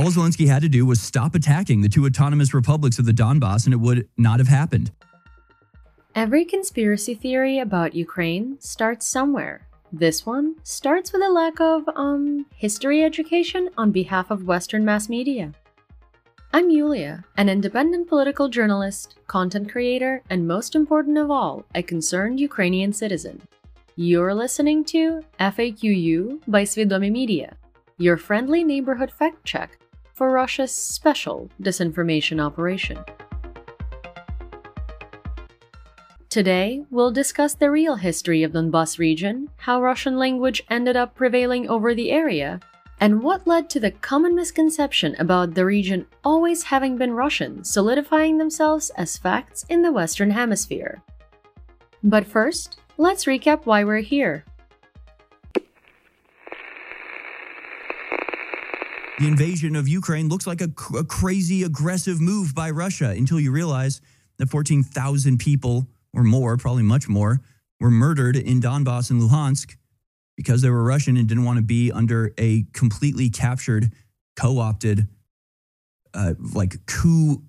All Zelensky had to do was stop attacking the two autonomous republics of the Donbass and it would not have happened. Every conspiracy theory about Ukraine starts somewhere. This one starts with a lack of, um, history education on behalf of Western mass media. I'm Yulia, an independent political journalist, content creator, and most important of all, a concerned Ukrainian citizen. You're listening to FAQU by Svidomi Media, your friendly neighborhood fact check for Russia's special disinformation operation. Today, we'll discuss the real history of the Donbas region, how Russian language ended up prevailing over the area, and what led to the common misconception about the region always having been Russian, solidifying themselves as facts in the Western Hemisphere. But first, let's recap why we're here. The invasion of Ukraine looks like a, a crazy, aggressive move by Russia until you realize that 14,000 people or more, probably much more, were murdered in Donbass and Luhansk because they were Russian and didn't want to be under a completely captured, co opted, uh, like coup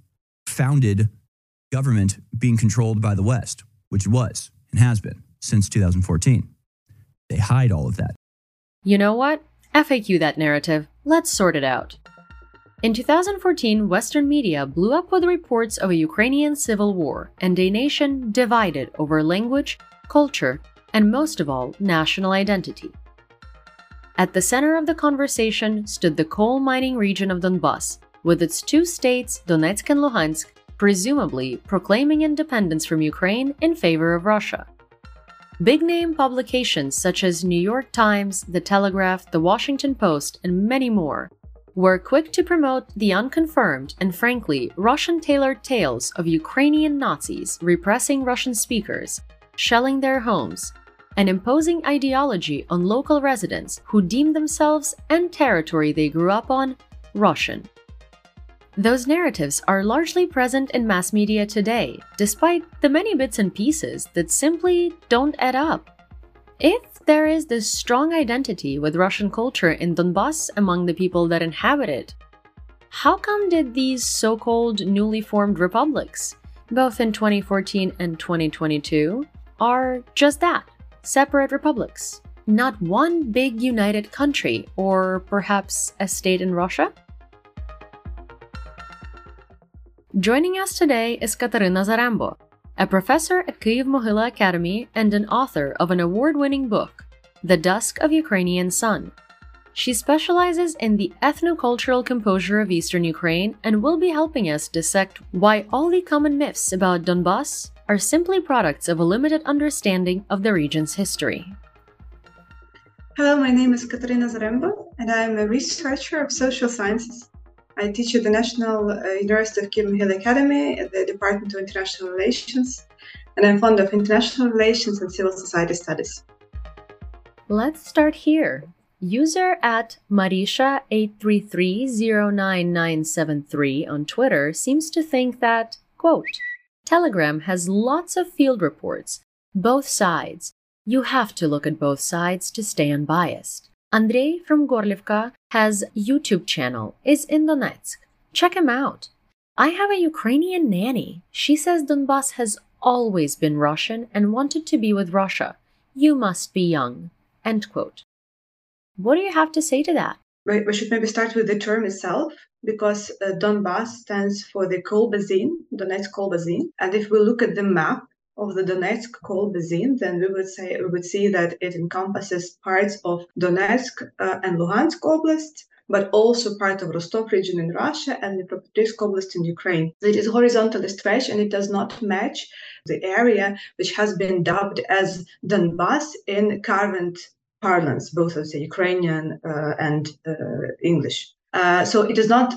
founded government being controlled by the West, which was and has been since 2014. They hide all of that. You know what? FAQ that narrative. Let's sort it out. In 2014, Western media blew up with reports of a Ukrainian civil war and a nation divided over language, culture, and most of all, national identity. At the center of the conversation stood the coal mining region of Donbass, with its two states, Donetsk and Luhansk, presumably proclaiming independence from Ukraine in favor of Russia. Big name publications such as New York Times, The Telegraph, The Washington Post, and many more were quick to promote the unconfirmed and frankly Russian tailored tales of Ukrainian Nazis repressing Russian speakers, shelling their homes, and imposing ideology on local residents who deemed themselves and territory they grew up on Russian. Those narratives are largely present in mass media today, despite the many bits and pieces that simply don't add up. If there is this strong identity with Russian culture in Donbass among the people that inhabit it, how come did these so called newly formed republics, both in 2014 and 2022, are just that separate republics? Not one big united country, or perhaps a state in Russia? Joining us today is Kateryna Zarembo, a professor at Kyiv Mohyla Academy and an author of an award winning book, The Dusk of Ukrainian Sun. She specializes in the ethnocultural composure of eastern Ukraine and will be helping us dissect why all the common myths about Donbass are simply products of a limited understanding of the region's history. Hello, my name is Kateryna Zarembo, and I am a researcher of social sciences I teach at the National uh, University of Kyiv Mohyla Academy at the Department of International Relations, and I'm fond of international relations and civil society studies. Let's start here. User at Marisha83309973 on Twitter seems to think that, quote, Telegram has lots of field reports, both sides. You have to look at both sides to stay unbiased. Andrei from Gorlivka has YouTube channel, is in Donetsk. Check him out. I have a Ukrainian nanny. She says Donbass has always been Russian and wanted to be with Russia. You must be young. End quote. What do you have to say to that? We should maybe start with the term itself because uh, Donbass stands for the coal basin, Donetsk coal basin. And if we look at the map, of the Donetsk coal basin, then we would say we would see that it encompasses parts of Donetsk uh, and Luhansk Oblast, but also part of Rostov region in Russia and the Dnipropetrovsk Oblast in Ukraine. It is horizontally stretched and it does not match the area which has been dubbed as Donbass in current parlance, both of the Ukrainian uh, and uh, English. Uh, so it is not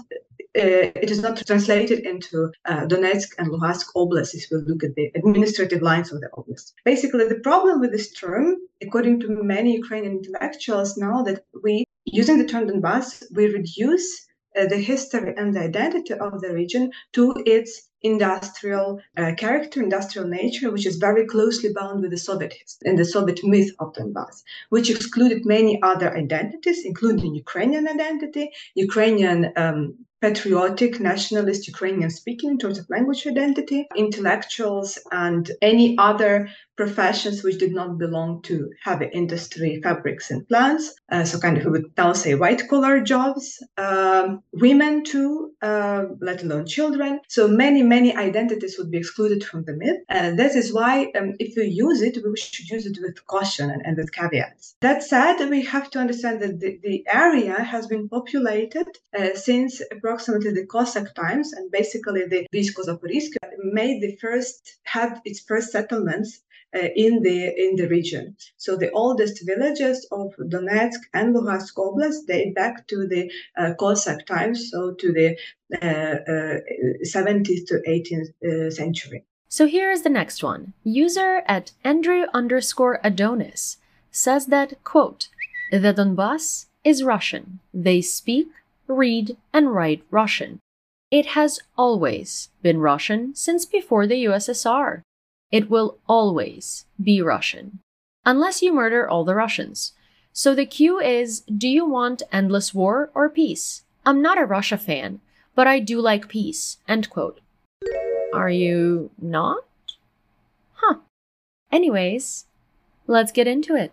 it is not translated into uh, Donetsk and Luhansk oblasts we look at the administrative lines of the oblast. Basically, the problem with this term, according to many Ukrainian intellectuals now, that we, using the term Donbass, we reduce uh, the history and the identity of the region to its industrial uh, character, industrial nature, which is very closely bound with the Soviet and the Soviet myth of Donbass, which excluded many other identities, including Ukrainian identity, Ukrainian um, patriotic, nationalist Ukrainian speaking in terms of language identity, intellectuals, and any other professions which did not belong to heavy industry, fabrics, and plants. Uh, so, kind of, we would now say white collar jobs, um, women too, uh, let alone children. So, many, many identities would be excluded from the myth. And this is why, um, if we use it, we should use it with caution and, and with caveats. That said, we have to understand that the, the area has been populated uh, since the Cossack times, and basically the Vizko Zaporiska made the first, had its first settlements uh, in the in the region. So the oldest villages of Donetsk and Luhansk Oblast date back to the uh, Cossack times, so to the uh, 17th uh, to 18th uh, century. So here is the next one. User at Andrew underscore Adonis says that, quote, the Donbass is Russian. They speak, read, and write Russian. It has always been Russian since before the USSR. It will always be Russian. Unless you murder all the Russians. So the Q is Do you want endless war or peace? I'm not a Russia fan, but I do like peace. End quote. Are you not? Huh. Anyways, let's get into it.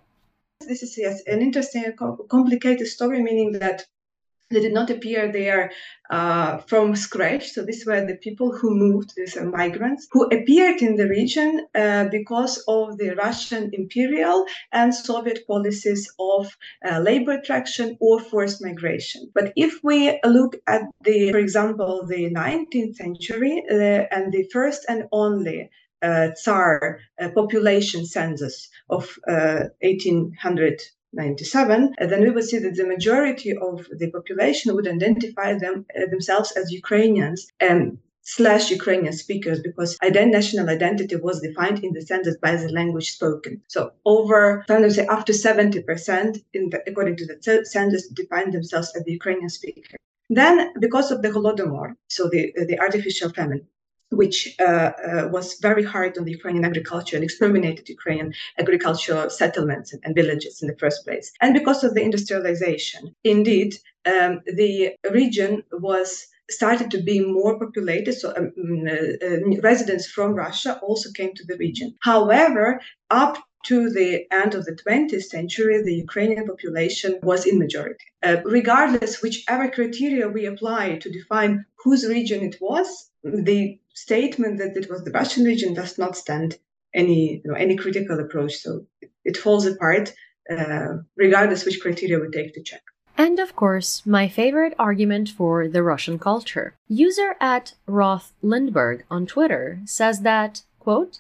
This is yes, an interesting, complicated story, meaning that they did not appear there uh, from scratch. So these were the people who moved, these are migrants, who appeared in the region uh, because of the Russian imperial and Soviet policies of uh, labor attraction or forced migration. But if we look at the, for example, the 19th century uh, and the first and only uh, Tsar uh, population census of 1800 97, then we would see that the majority of the population would identify them uh, themselves as Ukrainians and slash Ukrainian speakers because ident- national identity was defined in the census by the language spoken. So over, I would say, up to 70%, in the, according to the census, defined themselves as the Ukrainian speaker. Then, because of the Holodomor, so the, the artificial famine, which uh, uh, was very hard on the Ukrainian agriculture and exterminated Ukrainian agricultural settlements and, and, villages in the first place. And because of the industrialization, indeed, um, the region was started to be more populated. So um, mm, uh, uh, residents from Russia also came to the region. However, up to the end of the 20th century, the Ukrainian population was in majority. Uh, regardless whichever criteria we apply to define whose region it was, the statement that it was the Russian region does not stand any you know, any critical approach. So it, it falls apart, uh, regardless which criteria we take to check. And of course, my favorite argument for the Russian culture. User at Roth Lindberg on Twitter says that, quote,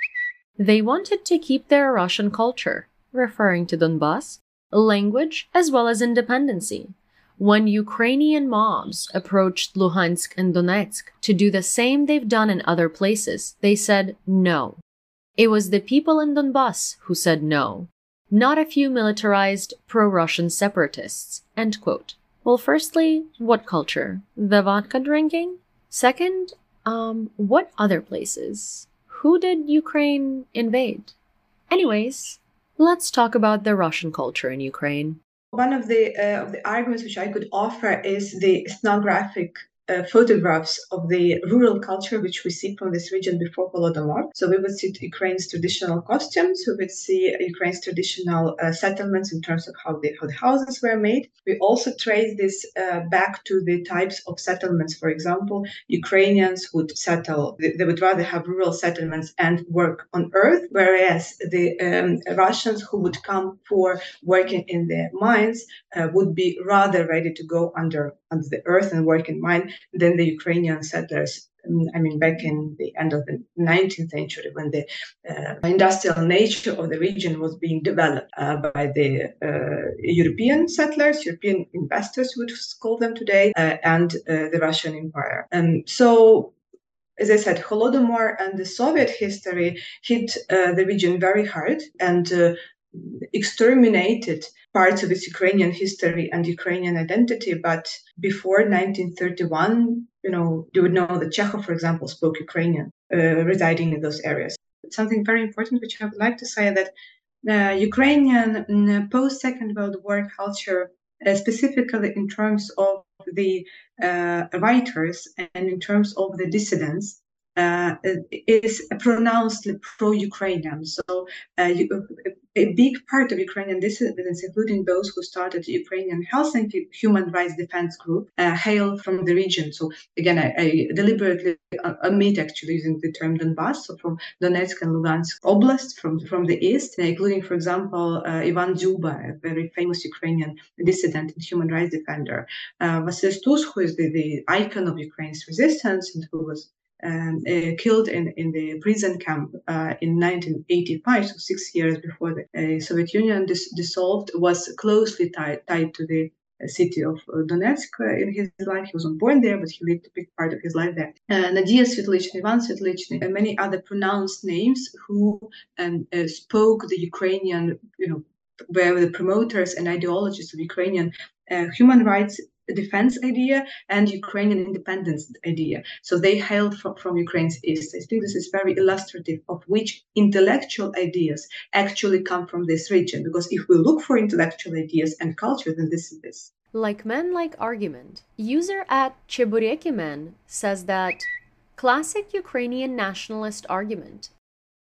they wanted to keep their Russian culture, referring to Donbass, language, as well as independency. When Ukrainian mobs approached Luhansk and Donetsk to do the same they've done in other places, they said no. It was the people in Donbass who said no, not a few militarized pro Russian separatists. Well, firstly, what culture? The vodka drinking? Second, um, what other places? Who did Ukraine invade? Anyways, let's talk about the Russian culture in Ukraine. One of the uh, of the arguments which I could offer is the ethnographic uh, photographs of the rural culture which we see from this region before Holodomor. So we would see Ukraine's traditional costumes, we would see Ukraine's traditional uh, settlements in terms of how the, how the houses were made. We also trace this uh, back to the types of settlements. For example, Ukrainians would settle, they, would rather have rural settlements and work on earth, whereas the um, Russians who would come for working in the mines uh, would be rather ready to go under under the earth and work in mine than the Ukrainian settlers. I mean, back in the end of the 19th century, when the uh, industrial nature of the region was being developed uh, by the uh, European settlers, European investors, would call them today, uh, and uh, the Russian Empire. And so as I said, Holodomor and the Soviet history hit uh, the region very hard and uh, exterminated parts of its Ukrainian history and Ukrainian identity. But before 1931, you know, you would know that Chekhov, for example, spoke Ukrainian, uh, residing in those areas. Something very important, which I would like to say, that uh, Ukrainian mm, post Second World War culture, uh, specifically in terms of the uh, writers and in terms of the dissidents, uh, is pronounced pro-Ukrainian. So uh, you, a big part of Ukrainian dissidents, including those who started the Ukrainian Helsinki Human Rights Defense Group, uh, hail from the region. So again, I, I deliberately uh, omit actually using the term Donbass, so from Donetsk and Lugansk Oblast, from, from the east, including, for example, uh, Ivan Dzyuba, a very famous Ukrainian dissident and human rights defender, uh, Stus, who is the, the icon of Ukraine's resistance and who was um, uh, killed in, in the prison camp uh, in 1985, so six years before the uh, Soviet Union dis- dissolved, was closely tied, tied to the uh, city of uh, Donetsk in his life. He wasn't born there, but he lived a big part of his life there. Nadia Svetlychny, Ivan Svitlychny, and many other pronounced names who um, spoke the Ukrainian, you know, were the promoters and ideologists of Ukrainian uh, human rights defense idea and Ukrainian independence idea. So they hailed from, from Ukraine's east. I think this is very illustrative of which intellectual ideas actually come from this region. Because if we look for intellectual ideas and culture, then this is this. Like men like argument, user at Cheburekimen says that classic Ukrainian nationalist argument.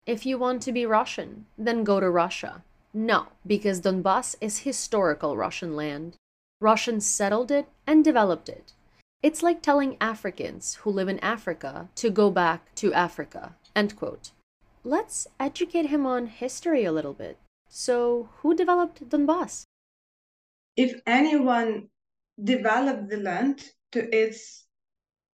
If you want to be Russian, then go to Russia. No, because Donbass is historical Russian land. Russians settled it and developed it. It's like telling Africans who live in Africa to go back to Africa. End quote. Let's educate him on history a little bit. So, who developed Donbass? If anyone developed the land to its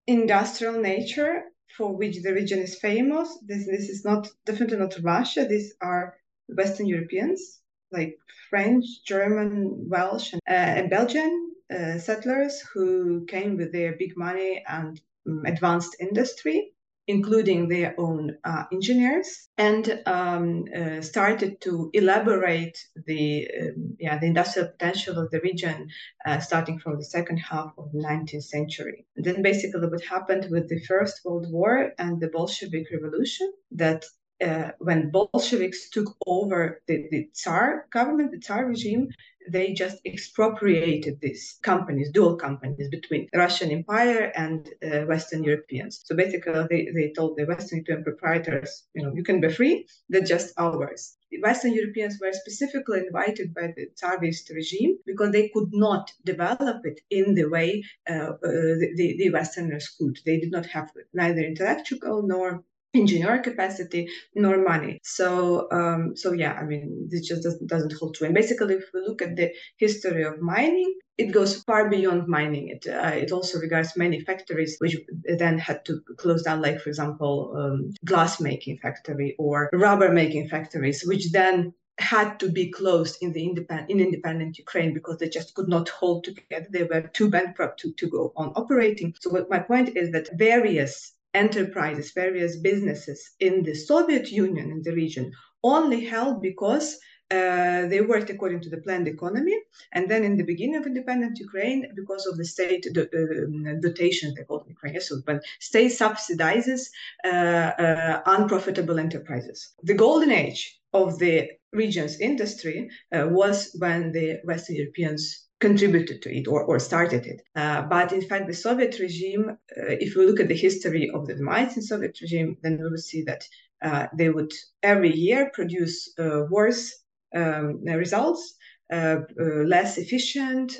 industrial nature, for which the region is famous, this, this is not definitely not Russia. These are Western Europeans like French, German, Welsh, and, uh, and Belgian uh, settlers who came with their big money and um, advanced industry, including their own uh, engineers, and um, uh, started to elaborate the um, yeah the industrial potential of the region, uh, starting from the second half of the 19th century. And then basically, what happened with the First World War and the Bolshevik Revolution that uh, when Bolsheviks took over the, the Tsar government, the Tsar regime, they just expropriated these companies, dual companies between Russian Empire and uh, Western Europeans. So basically, they, they told the Western European proprietors, you know, you can be free, they're just ours. The Western Europeans were specifically invited by the Tsarist regime because they could not develop it in the way uh, uh, the, the Westerners could. They did not have neither intellectual nor engineer capacity nor money so um, so yeah i mean this just doesn't, doesn't hold true and basically if we look at the history of mining it goes far beyond mining it uh, it also regards many factories which then had to close down like for example um, glass making factory or rubber making factories which then had to be closed in the independent in independent Ukraine because they just could not hold together. They were too bankrupt to, to go on operating. So what my point is that various enterprises, various businesses in the Soviet Union in the region only held because uh, they worked according to the planned economy. And then in the beginning of independent Ukraine, because of the state do- uh, dotation, they called Ukraine, so when state subsidizes uh, uh, unprofitable enterprises. The golden age of the region's industry uh, was when the Western Europeans contributed to it or, or started it. Uh, but in fact, the Soviet regime, uh, if we look at the history of the demise in Soviet regime, then we will see that uh, they would every year produce uh, worse um, results, uh, uh, less efficient,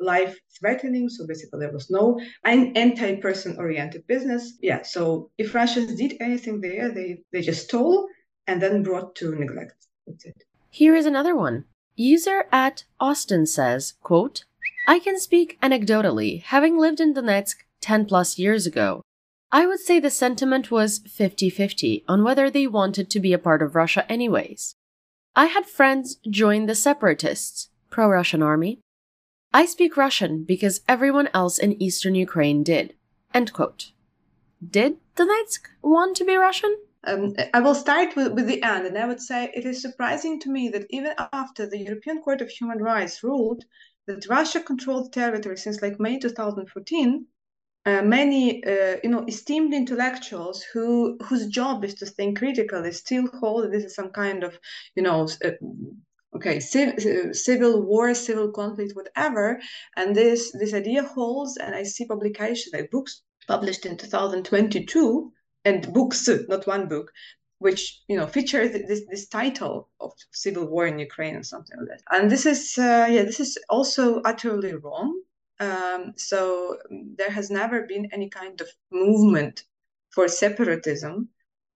life threatening. So basically, there was no anti person oriented business. Yeah. So if Russians did anything there, they, they just stole and then brought to neglect. That's it. Here is another one. User at Austin says, quote, I can speak anecdotally, having lived in Donetsk 10 plus years ago. I would say the sentiment was 50 50 on whether they wanted to be a part of Russia, anyways. I had friends join the separatists, pro Russian army. I speak Russian because everyone else in eastern Ukraine did. End quote. Did Donetsk want to be Russian? Um, I will start with, with the end, and I would say it is surprising to me that even after the European Court of Human Rights ruled that Russia controlled territory since like May 2014, uh, many uh, you know esteemed intellectuals who whose job is to think critically still hold this is some kind of you know uh, okay civ- civil war civil conflict whatever. And this this idea holds and i see publications like books published in 2022 and books not one book which you know features this this title of civil war in ukraine or something like that. And this is uh, yeah this is also utterly wrong. Um, so there has never been any kind of movement for separatism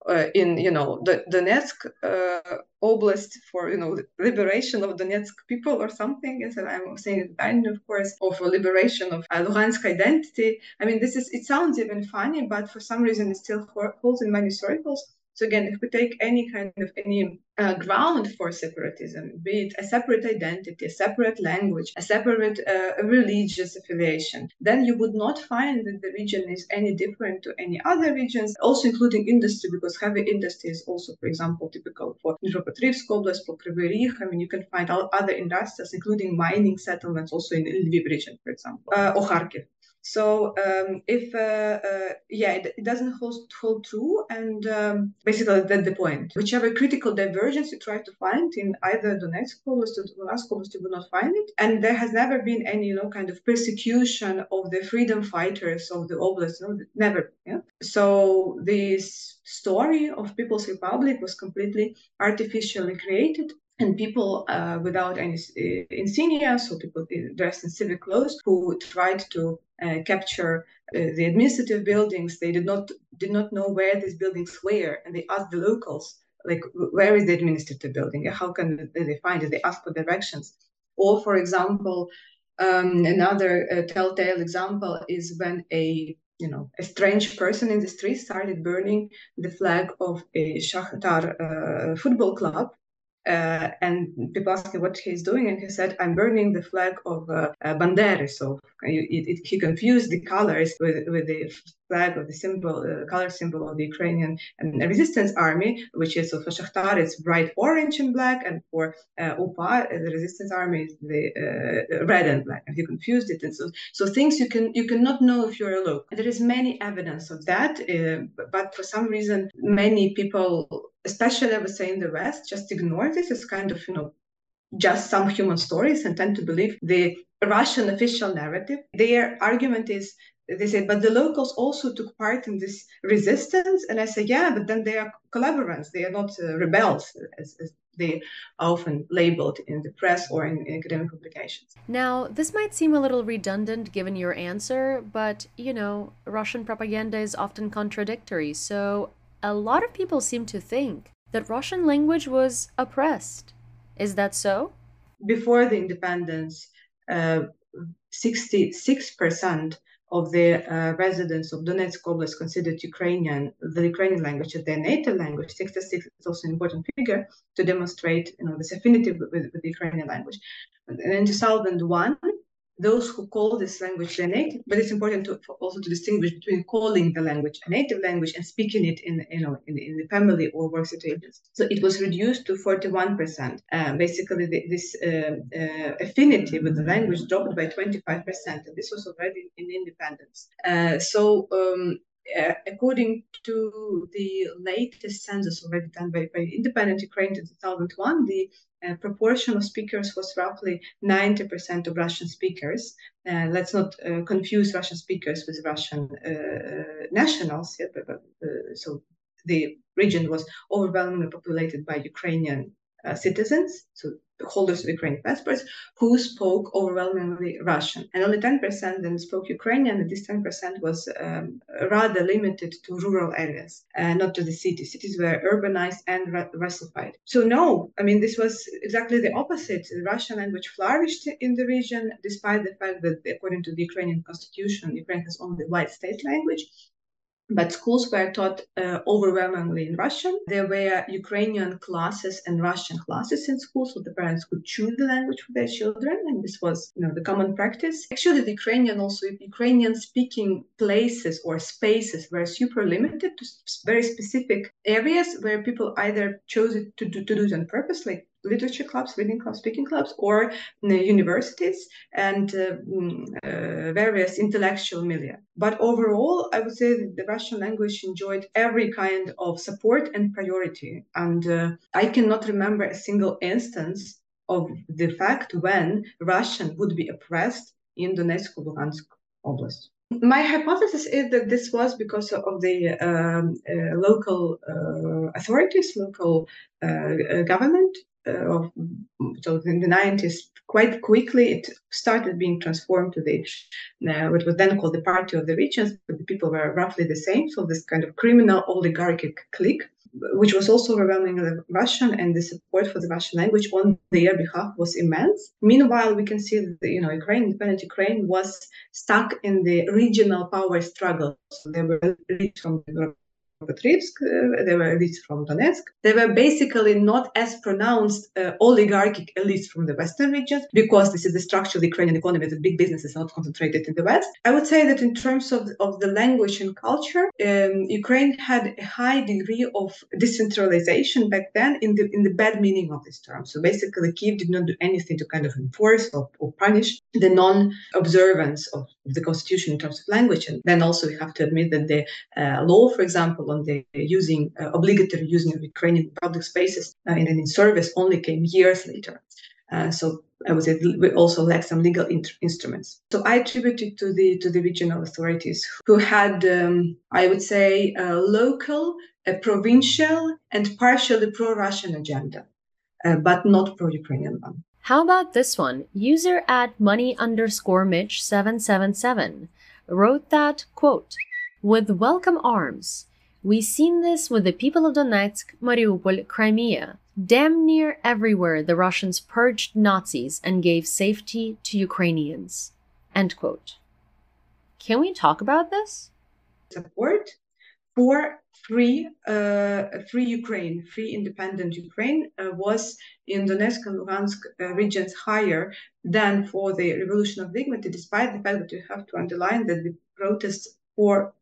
uh, in you know the Donetsk uh, oblast for you know liberation of Donetsk people or something. As I'm saying it of course, or for liberation of uh, Luhansk identity. I mean, this is it sounds even funny, but for some reason it still holds in many circles. So again, if we take any kind of any uh, ground for separatism, be it a separate identity, a separate language, a separate uh, religious affiliation, then you would not find that the region is any different to any other regions, also including industry, because heavy industry is also, for example, typical for Dnipropetrovsk Oblast, for Kryvyi I mean, you can find all other industries, including mining settlements, also in Lviv region, for example, uh, or Kharkiv. So um, if uh, uh, yeah, it, it, doesn't hold, hold true, and um, basically that's the point. Whichever critical divergence you try to find in either Donetsk Oblast or Luhansk Oblast, you will not find it. And there has never been any you know kind of persecution of the freedom fighters of the oblast. No, never. Yeah. So this story of People's Republic was completely artificially created and people uh, without any uh, insignia, so people dressed in civic clothes, who tried to uh, capture uh, the administrative buildings. They did not did not know where these buildings were, and they asked the locals, like, where is the administrative building? How can they find it? They asked for directions. Or, for example, um, another uh, telltale example is when a you know a strange person in the street started burning the flag of a Shakhtar uh, football club uh, and people asked him what he's doing, and he said, "I'm burning the flag of uh, uh, Bandera." So it, it, he confused the colors with, with the flag of the symbol, uh, color symbol of the Ukrainian and resistance army, which is so for Shakhtar it's bright orange and black, and for uh, UPA the resistance army is the uh, red and black. And he confused it, and so so things you can you cannot know if you're a local. There is many evidence of that, uh, but for some reason many people especially I would say in the West, just ignore this as kind of, you know, just some human stories and tend to believe the Russian official narrative. Their argument is they say, but the locals also took part in this resistance. And I say, yeah, but then they are collaborants. They are not uh, rebels, as, as, they are often labeled in the press or in, in academic publications. Now, this might seem a little redundant given your answer, but you know, Russian propaganda is often contradictory. So a lot of people seem to think that Russian language was oppressed. Is that so? Before the independence, uh, 66% of the uh, residents of Donetsk Oblast considered Ukrainian, the Ukrainian language as their native language. 66 is also an important figure to demonstrate you know, this affinity with, with the Ukrainian language. And in 2001, those who call this language their native, but it's important to also to distinguish between calling the language a native language and speaking it in you know in, in the family or work situations. So it was reduced to 41%. Uh, basically, the, this uh, uh, affinity with the language dropped by 25%, and this was already in independence. Uh, so um, uh, according to the latest census already done by, by Independent Ukraine in 2001, the uh, proportion of speakers was roughly 90% of Russian speakers. Uh, let's not uh, confuse Russian speakers with Russian uh, nationals. Yeah, but, but, so the region was overwhelmingly populated by Ukrainian citizens, so holders of Ukrainian passports who spoke overwhelmingly Russian. And only 10% then spoke Ukrainian, and this 10% was um, rather limited to rural areas, uh, not to the cities. Cities were urbanized and Russified. So, no, I mean, this was exactly the opposite. The Russian language flourished in the region, despite the fact that, according to the Ukrainian constitution, Ukraine has only white state language. But schools were taught uh, overwhelmingly in Russian. There were Ukrainian classes and Russian classes in schools, so the parents could choose the language for their children, and this was, you know, the common practice. Actually, the Ukrainian also Ukrainian-speaking places or spaces were super limited to very specific areas where people either chose to do, to do it on purpose, like literature clubs, reading clubs, speaking clubs, or universities and uh, mm, uh, various intellectual milieu. But overall, I would say that the Russian language enjoyed every kind of support and priority. And uh, I cannot remember a single instance of the fact when Russian would be oppressed in Donetsk Luhansk Oblast. My hypothesis is that this was because of the um, uh, local uh, authorities, local uh, government, uh, of so in the 90s quite quickly it started being transformed to the uh, what was then called the party of the regions but the people were roughly the same so this kind of criminal oligarchic clique which was also overwhelmingly Russian, and the support for the Russian language on their behalf was immense. Meanwhile, we can see that you know Ukraine, independent Ukraine, was stuck in the regional power struggle. So there were from the Petrivsk, uh, they were elites from Donetsk. They were basically not as pronounced uh, oligarchic elites from the Western regions because this is the structure of the Ukrainian economy that big business is not concentrated in the West. I would say that in terms of, of the language and culture, um, Ukraine had a high degree of decentralization back then in the in the bad meaning of this term. So basically, Kiev did not do anything to kind of enforce or, or punish the non-observance of the constitution in terms of language. And then also we have to admit that the uh, law, for example, on the using uh, obligatory using of Ukrainian public spaces uh, and in service only came years later. Uh, so I would say we also lack some legal instruments. So I attribute it to the to the regional authorities who had, um, I would say, a local, a provincial, and partially pro-Russian agenda, uh, but not pro-Ukrainian one. How about this one? User at money underscore Mitch seven seven seven wrote that quote with welcome arms we seen this with the people of Donetsk, Mariupol, Crimea. Damn near everywhere the Russians purged Nazis and gave safety to Ukrainians. End quote. Can we talk about this? Support for free, uh, free Ukraine, free independent Ukraine uh, was in Donetsk and Luhansk uh, regions higher than for the revolution of dignity, despite the fact that you have to underline that the protests for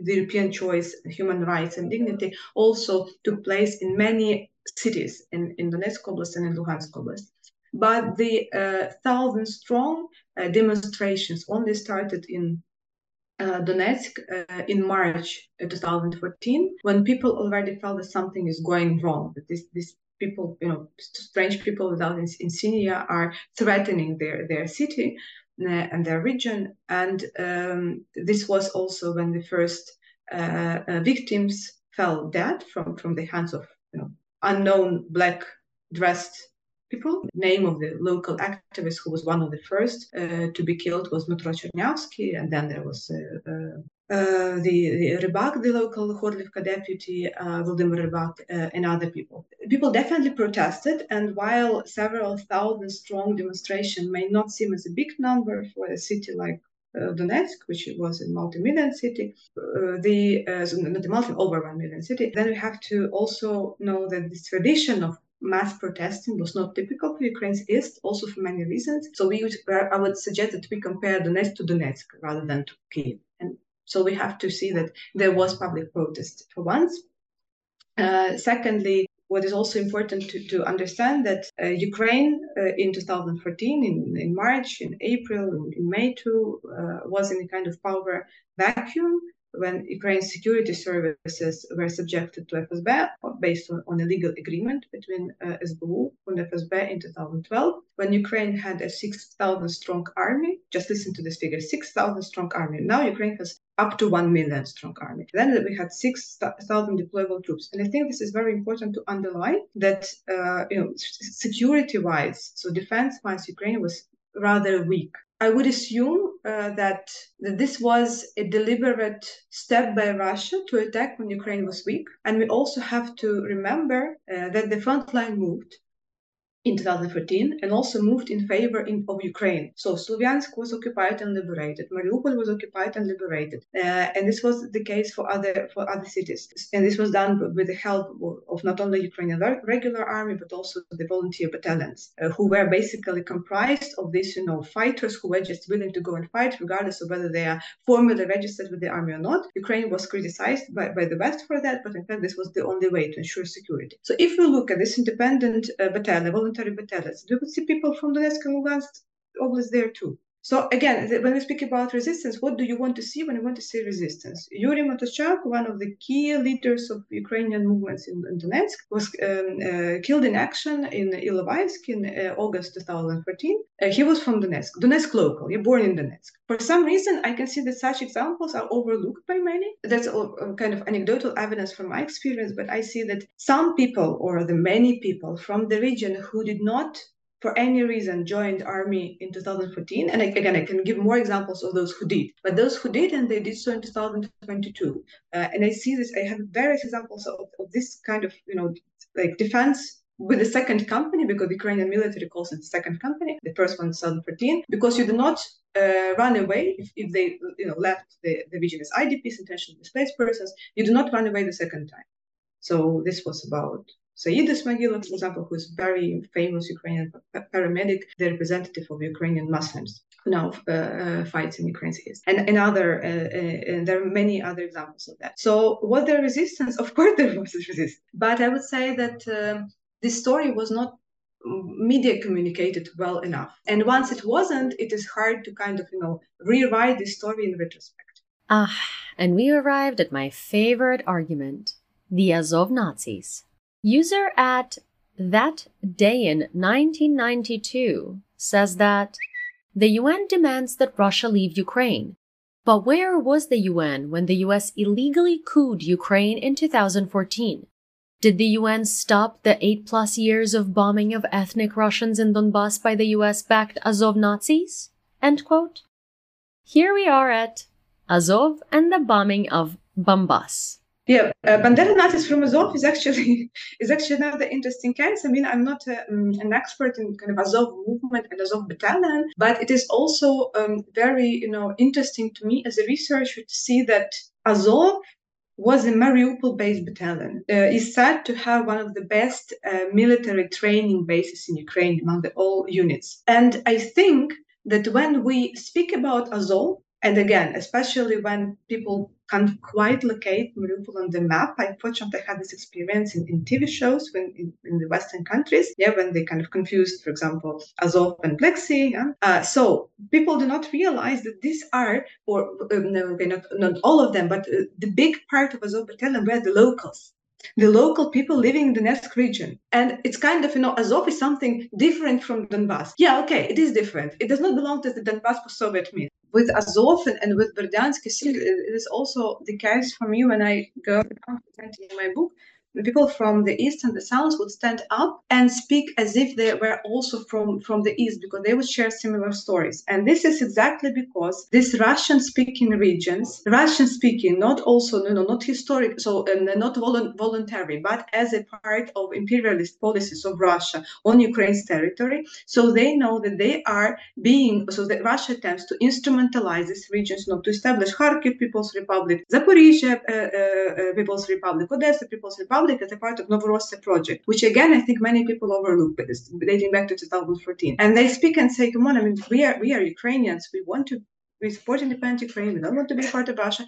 the European choice, human rights and dignity also took place in many cities in, in Donetsk Oblast and in Luhansk Oblast. But the uh, thousand strong uh, demonstrations only started in uh, Donetsk uh, in March 2014, when people already felt that something is going wrong, that this, these people, you know, strange people without insignia are threatening their, their city and their region. And um, this was also when the first uh, uh, victims fell dead from, from the hands of you know, unknown black dressed people. The name of the local activist who was one of the first uh, to be killed was Dmytro and then there was uh, uh, uh, the, the Rybak, the local Horlivka deputy, uh, Vladimir Rybak, uh, and other people. People definitely protested, and while several thousand strong demonstration may not seem as a big number for a city like uh, Donetsk, which was a multi-million city, uh, the uh, so not a multi over one million city. Then we have to also know that this tradition of mass protesting was not typical for Ukraine's east, also for many reasons. So we I would suggest that we compare Donetsk to Donetsk rather than to Kiev. And so we have to see that there was public protest for once. Uh, secondly, what is also important to, to understand that uh, Ukraine uh, in 2014, in, in March, in April, in, in May too, uh, was in a kind of power vacuum when Ukraine's security services were subjected to FSB based on, on a legal agreement between uh, SBU and FSB in 2012, when Ukraine had a 6,000 strong army. Just listen to this figure 6,000 strong army. Now Ukraine has up to 1 million strong army. Then we had 6,000 deployable troops. And I think this is very important to underline that, uh, you know, security wise, so defense wise, Ukraine was rather weak. I would assume uh, that, that this was a deliberate step by Russia to attack when Ukraine was weak. And we also have to remember uh, that the front line moved in 2014 and also moved in favor in, of Ukraine. So Sloviansk was occupied and liberated. Mariupol was occupied and liberated, uh, and this was the case for other for other cities. And this was done with the help of not only Ukrainian regular army but also the volunteer battalions, uh, who were basically comprised of these, you know, fighters who were just willing to go and fight, regardless of whether they are formally registered with the army or not. Ukraine was criticized by, by the West for that, but in fact, this was the only way to ensure security. So if we look at this independent uh, battalion, voluntary battalions, would see people from Donetsk and Lugansk always there too. So again, when we speak about resistance, what do you want to see when you want to see resistance? Yuri Matushchak, one of the key leaders of Ukrainian movements in, in Donetsk, was um, uh, killed in action in Ilovaisk in uh, August 2014. Uh, he was from Donetsk, Donetsk local, he born in Donetsk. For some reason, I can see that such examples are overlooked by many. That's a, kind of anecdotal evidence from my experience, but I see that some people or the many people from the region who did not for any reason joined army in 2014 and again i can give more examples of those who did. But those who did and they did so in 2022 uh, and i see this i have various examples of, of this kind of you know like defense with the second company because the Ukrainian military calls it the second company, the first one 2014, because you do not uh, run away if, if they you know left the, the as IDPs, intentionally displaced persons, you do not run away the second time. So this was about Said Ismagilov, for example, who is very famous Ukrainian paramedic, the representative of Ukrainian Muslims who now uh, uh, fights in Ukraine's east, and, and other, uh, uh, and there are many other examples of that. So, what the resistance? Of course, there was resistance, but I would say that um, this story was not media communicated well enough, and once it wasn't, it is hard to kind of you know rewrite the story in retrospect. Ah, and we arrived at my favorite argument: the Azov Nazis. User at that day in 1992 says that the UN demands that Russia leave Ukraine. But where was the UN when the US illegally couped Ukraine in 2014? Did the UN stop the eight plus years of bombing of ethnic Russians in Donbass by the US backed Azov Nazis? End quote. Here we are at Azov and the bombing of Bambas. Yeah, uh, Bandera Nazis from Azov is actually is actually another interesting case. I mean, I'm not um, an expert in kind of Azov movement and Azov battalion, but it is also um, very you know interesting to me as a researcher to see that Azov was a Mariupol-based battalion. Uh, is said to have one of the best uh, military training bases in Ukraine among the all units. And I think that when we speak about Azov, and again, especially when people can't quite locate Mariupol on the map. I unfortunately had this experience in, in TV shows when in, in, the Western countries, yeah, when they kind of confused, for example, Azov and Black Sea. Yeah? Uh, so people do not realize that these are, or um, no, okay, not, not all of them, but uh, the big part of Azov battalion were the locals the local people living in the Donetsk region. And it's kind of, you know, Azov is something different from Donbass. Yeah, okay, it is different. It does not belong to the Donbass post-Soviet myth with Azov and and with Berdyansk, it is also the case for me when I go in my book people from the east and the south would stand up and speak as if they were also from from the east because they would share similar stories. And this is exactly because these russian speaking regions russian speaking not also no no not historic so um, not volu- voluntary but as a part of imperialist policies of russia on ukraine's territory. So they know that they are being so that russia attempts to instrumentalize these regions not to establish kharkiv people's republic zaporizhia uh, uh, uh, people's republic odessa people's republic Republic as a part of Novorossiya project, which again I think many people overlook, but it's dating back to 2014. And they speak and say, "Come on, I mean, we are we are Ukrainians. We want to we support independent Ukraine. We don't want to be part of Russia."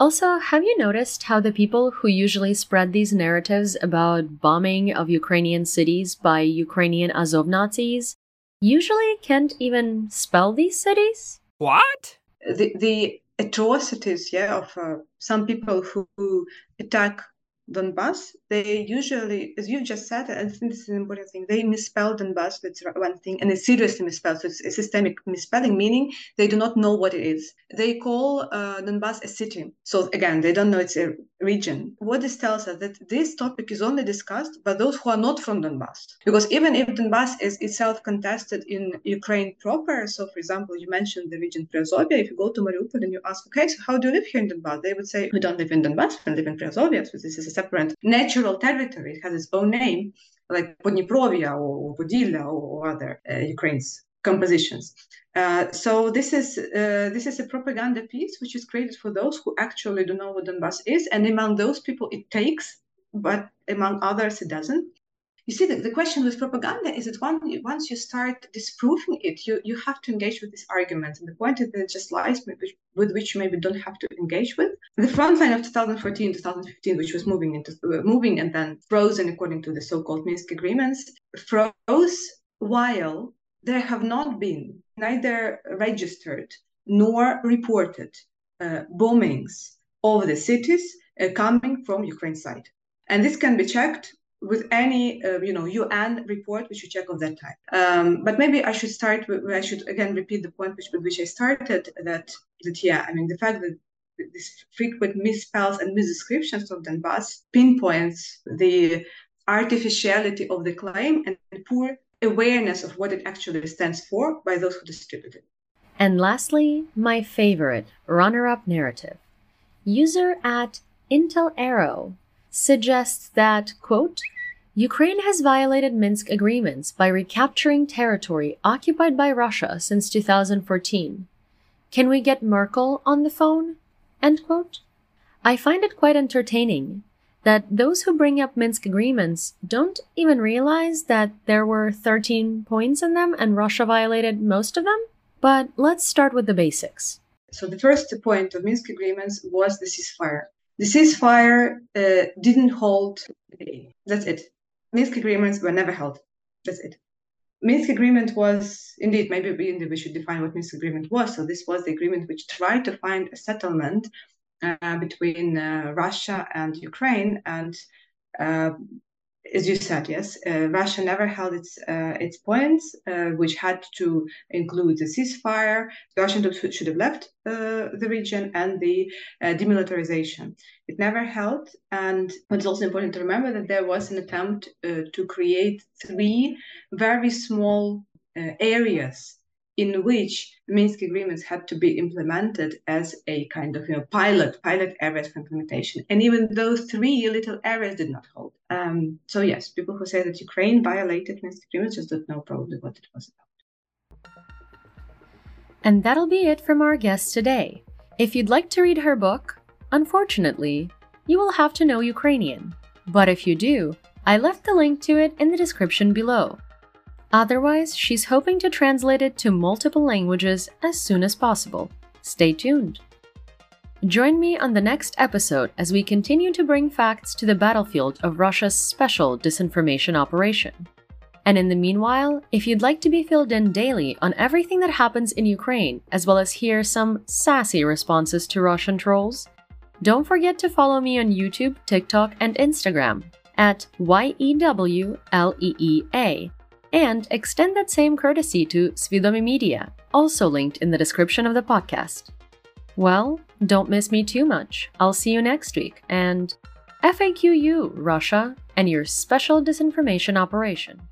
Also, have you noticed how the people who usually spread these narratives about bombing of Ukrainian cities by Ukrainian Azov Nazis usually can't even spell these cities? What? The the atrocities yeah of uh, some people who, who attack Donbass, they usually, as you just said, I think this is an important thing, they misspell Donbass, that's one thing, and it's seriously misspelled. So it's a systemic misspelling, meaning they do not know what it is. They call uh, Donbass a city. So again, they don't know it's a region. What this tells us that this topic is only discussed by those who are not from Donbass. Because even if Donbass is itself contested in Ukraine proper, so for example, you mentioned the region Priazovia, if you go to Mariupol and you ask, okay, so how do you live here in Donbass? They would say, we don't live in Donbass, we live in Priazovia, so this is a separate natural territory. It has its own name. like Podniprovia or Podillia or, or other uh, Ukraine's compositions. Uh, so this is uh, this is a propaganda piece which is created for those who actually don't know what Donbass is, and among those people it takes, but among others it doesn't. You see, the, the question with propaganda is that one, once you start disproving it, you, you have to engage with these arguments. And the point is that it just lies with, which you maybe don't have to engage with. The front line of 2014, 2015, which was moving into uh, moving and then frozen according to the so-called Minsk agreements, froze while there have not been neither registered nor reported uh, bombings of the cities uh, coming from Ukraine side. And this can be checked with any uh, you know UN report which you check of that type. Um, but maybe I should start with I should again repeat the point which with which I started that that yeah I mean the fact that this frequent misspells and misdescriptions of Donbass pinpoints the artificiality of the claim and poor awareness of what it actually stands for by those who distribute it. And lastly, my favorite runner up narrative. User at Intel Arrow suggests that, quote, Ukraine has violated Minsk agreements by recapturing territory occupied by Russia since 2014. Can we get Merkel on the phone? End quote. I find it quite entertaining that those who bring up Minsk agreements don't even realize that there were 13 points in them and Russia violated most of them. But let's start with the basics. So, the first point of Minsk agreements was the ceasefire. The ceasefire uh, didn't hold. That's it. Minsk agreements were never held. That's it. Minsk agreement was indeed maybe we, we should define what Minsk agreement was. So this was the agreement which tried to find a settlement uh, between uh, Russia and Ukraine, and uh, as you said, yes, uh, Russia never held its uh, its points, uh, which had to include the ceasefire. Russia should have left the region and the demilitarization. It never held, and it's also important to remember that there was an attempt to create three very small areas in which Minsk agreements had to be implemented as a kind of you know pilot pilot areas for implementation, and even those three little areas did not hold. Um, so yes, people who say that Ukraine violated Minsk agreements just don't know probably what it was about. And that'll be it from our guest today. If you'd like to read her book, unfortunately, you will have to know Ukrainian. But if you do, I left the link to it in the description below. Otherwise, she's hoping to translate it to multiple languages as soon as possible. Stay tuned. Join me on the next episode as we continue to bring facts to the battlefield of Russia's special disinformation operation. And in the meanwhile, if you'd like to be filled in daily on everything that happens in Ukraine, as well as hear some sassy responses to Russian trolls, don't forget to follow me on YouTube, TikTok, and Instagram at YEWLEEA and extend that same courtesy to Svidomi Media, also linked in the description of the podcast. Well, don't miss me too much. I'll see you next week, and FAQU, Russia, and your special disinformation operation.